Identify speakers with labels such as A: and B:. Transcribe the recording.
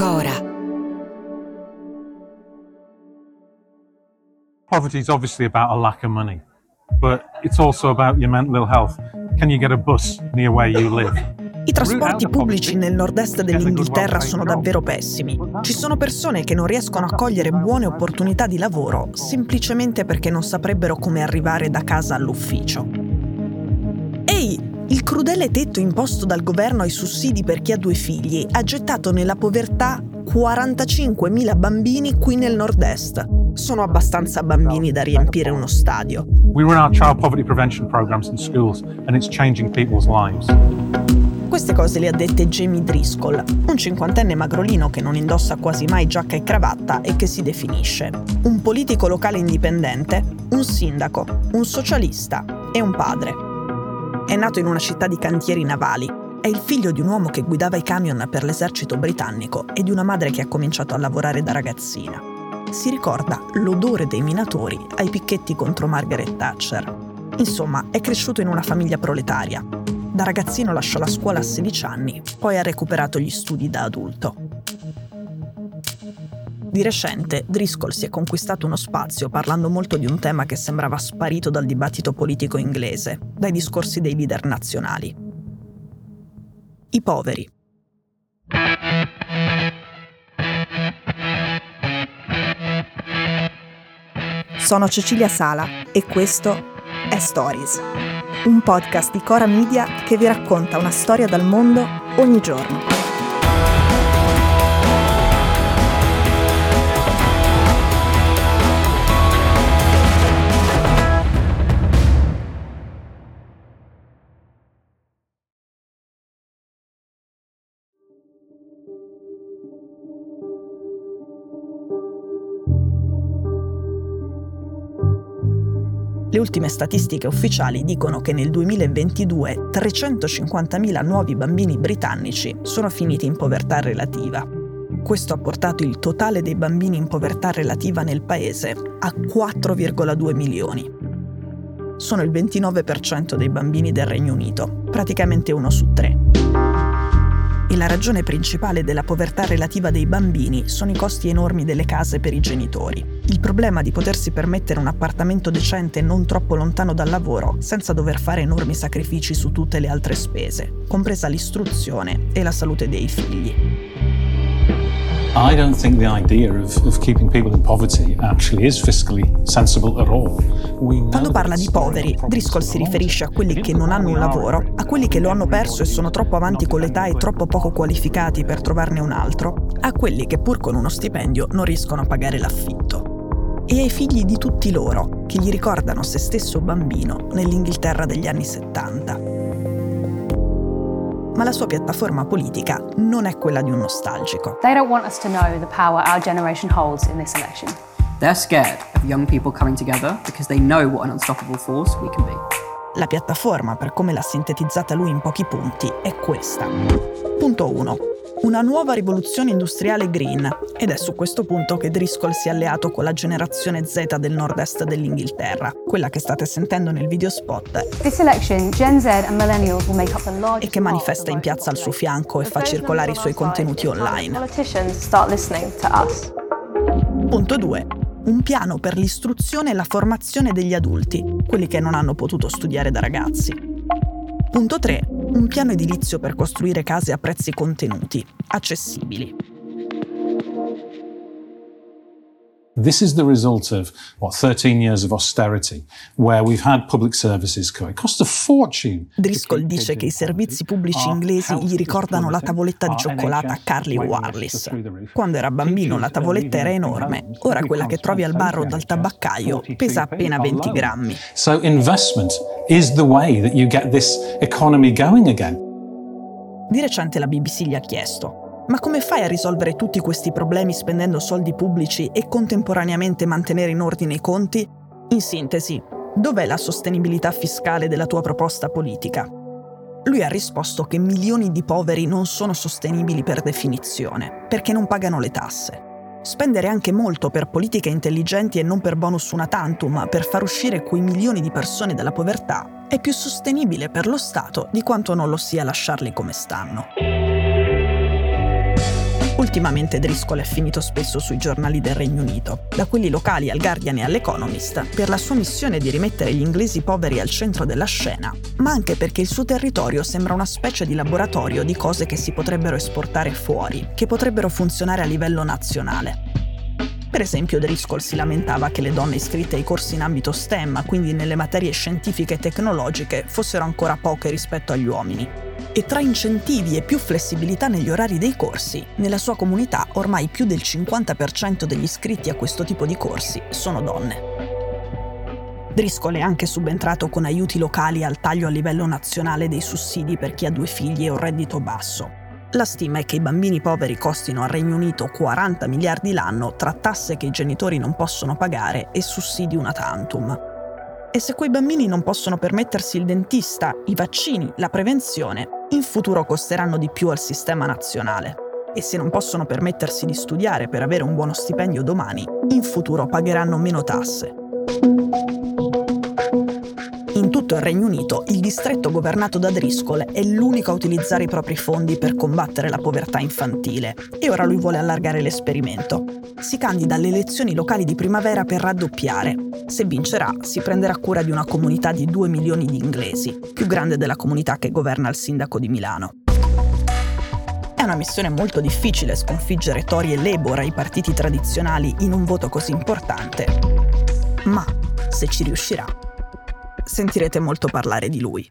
A: Cora.
B: Poverty is obviously about a lack of money, but it's also about your mental health. Can you get a bus near where you live?
C: I trasporti pubblici nel nord-est dell'Inghilterra sono davvero pessimi. Ci sono persone che non riescono a cogliere buone opportunità di lavoro semplicemente perché non saprebbero come arrivare da casa all'ufficio. Ehi, il crudele tetto imposto dal governo ai sussidi per chi ha due figli ha gettato nella povertà 45.000 bambini qui nel nord-est. Sono abbastanza bambini da riempire uno stadio.
B: We run our child poverty prevention programs in schools and it's changing people's lives.
C: Queste cose le ha dette Jamie Driscoll, un cinquantenne magrolino che non indossa quasi mai giacca e cravatta e che si definisce un politico locale indipendente, un sindaco, un socialista e un padre. È nato in una città di cantieri navali. È il figlio di un uomo che guidava i camion per l'esercito britannico e di una madre che ha cominciato a lavorare da ragazzina. Si ricorda l'odore dei minatori ai picchetti contro Margaret Thatcher. Insomma, è cresciuto in una famiglia proletaria, da ragazzino lasciò la scuola a 16 anni, poi ha recuperato gli studi da adulto. Di recente, Driscoll si è conquistato uno spazio parlando molto di un tema che sembrava sparito dal dibattito politico inglese, dai discorsi dei leader nazionali. I poveri. Sono Cecilia Sala e questo è Stories un podcast di Cora Media che vi racconta una storia dal mondo ogni giorno. Le ultime statistiche ufficiali dicono che nel 2022 350.000 nuovi bambini britannici sono finiti in povertà relativa. Questo ha portato il totale dei bambini in povertà relativa nel paese a 4,2 milioni. Sono il 29% dei bambini del Regno Unito, praticamente uno su tre e la ragione principale della povertà relativa dei bambini sono i costi enormi delle case per i genitori. Il problema di potersi permettere un appartamento decente non troppo lontano dal lavoro senza dover fare enormi sacrifici su tutte le altre spese, compresa l'istruzione e la salute dei figli.
B: I don't think the idea of, of keeping people in poverty actually is fiscally sensible at all.
C: Quando parla di poveri, Driscoll si riferisce a quelli che non hanno un lavoro, a quelli che lo hanno perso e sono troppo avanti con l'età e troppo poco qualificati per trovarne un altro, a quelli che pur con uno stipendio non riescono a pagare l'affitto. E ai figli di tutti loro, che gli ricordano se stesso bambino nell'Inghilterra degli anni 70 ma la sua piattaforma politica non è quella di un nostalgico.
D: They don't want us to know the power our generation holds in this election.
E: They're scared of young people coming together because they know what an unstoppable force we can be.
C: La piattaforma, per come l'ha sintetizzata lui in pochi punti, è questa. Punto 1 una nuova rivoluzione industriale green ed è su questo punto che Driscoll si è alleato con la generazione Z del nord-est dell'Inghilterra, quella che state sentendo nel video spot e che manifesta in piazza al suo fianco e fa circolare i suoi contenuti online. Punto 2. Un piano per l'istruzione e la formazione degli adulti, quelli che non hanno potuto studiare da ragazzi. Punto 3 un piano edilizio per costruire case a prezzi contenuti, accessibili.
B: This is the result of what 13 years of austerity, where we've had public services cut. It costs a fortune.
C: Driscoll dice che i servizi pubblici inglesi gli ricordano la tavoletta di cioccolata Carly Warlis. Quando era bambino la tavoletta era enorme, ora quella che trovi al bar o dal tabaccaio pesa appena 20 grammi.
B: So investment is the way that you get this economy going again.
C: Di recente la BBC gli ha chiesto ma come fai a risolvere tutti questi problemi spendendo soldi pubblici e contemporaneamente mantenere in ordine i conti? In sintesi, dov'è la sostenibilità fiscale della tua proposta politica? Lui ha risposto che milioni di poveri non sono sostenibili per definizione, perché non pagano le tasse. Spendere anche molto per politiche intelligenti e non per bonus una tantum, per far uscire quei milioni di persone dalla povertà, è più sostenibile per lo Stato di quanto non lo sia lasciarli come stanno. Ultimamente Driscoll è finito spesso sui giornali del Regno Unito, da quelli locali al Guardian e all'Economist, per la sua missione di rimettere gli inglesi poveri al centro della scena, ma anche perché il suo territorio sembra una specie di laboratorio di cose che si potrebbero esportare fuori, che potrebbero funzionare a livello nazionale. Per esempio, Driscoll si lamentava che le donne iscritte ai corsi in ambito STEM, quindi nelle materie scientifiche e tecnologiche, fossero ancora poche rispetto agli uomini, e tra incentivi e più flessibilità negli orari dei corsi, nella sua comunità ormai più del 50% degli iscritti a questo tipo di corsi sono donne. Driscoll è anche subentrato con aiuti locali al taglio a livello nazionale dei sussidi per chi ha due figli e un reddito basso. La stima è che i bambini poveri costino al Regno Unito 40 miliardi l'anno tra tasse che i genitori non possono pagare e sussidi una tantum. E se quei bambini non possono permettersi il dentista, i vaccini, la prevenzione, in futuro costeranno di più al sistema nazionale. E se non possono permettersi di studiare per avere un buono stipendio domani, in futuro pagheranno meno tasse. In tutto il Regno Unito, il distretto governato da Driscoll è l'unico a utilizzare i propri fondi per combattere la povertà infantile e ora lui vuole allargare l'esperimento. Si candida alle elezioni locali di primavera per raddoppiare. Se vincerà, si prenderà cura di una comunità di 2 milioni di inglesi, più grande della comunità che governa il sindaco di Milano. È una missione molto difficile sconfiggere Tory e Labour, i partiti tradizionali, in un voto così importante. Ma, se ci riuscirà, sentirete molto parlare di lui.